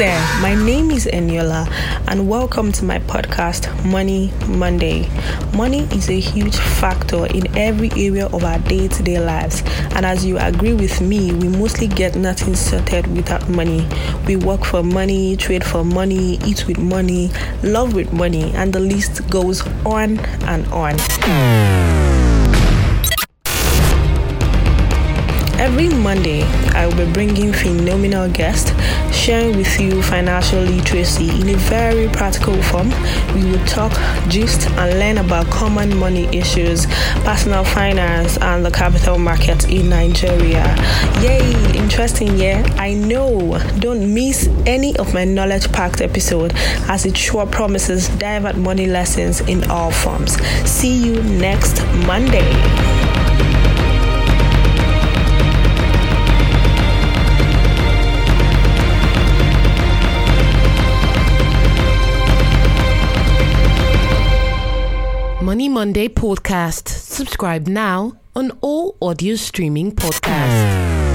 there, my name is Eniola, and welcome to my podcast, Money Monday. Money is a huge factor in every area of our day to day lives, and as you agree with me, we mostly get nothing sorted without money. We work for money, trade for money, eat with money, love with money, and the list goes on and on. Every Monday, I will be bringing phenomenal guests, sharing with you financial literacy in a very practical form. We will talk, gist, and learn about common money issues, personal finance, and the capital market in Nigeria. Yay! Interesting, yeah? I know. Don't miss any of my knowledge packed episode as it sure promises divert money lessons in all forms. See you next Monday. Money Monday podcast. Subscribe now on all audio streaming podcasts.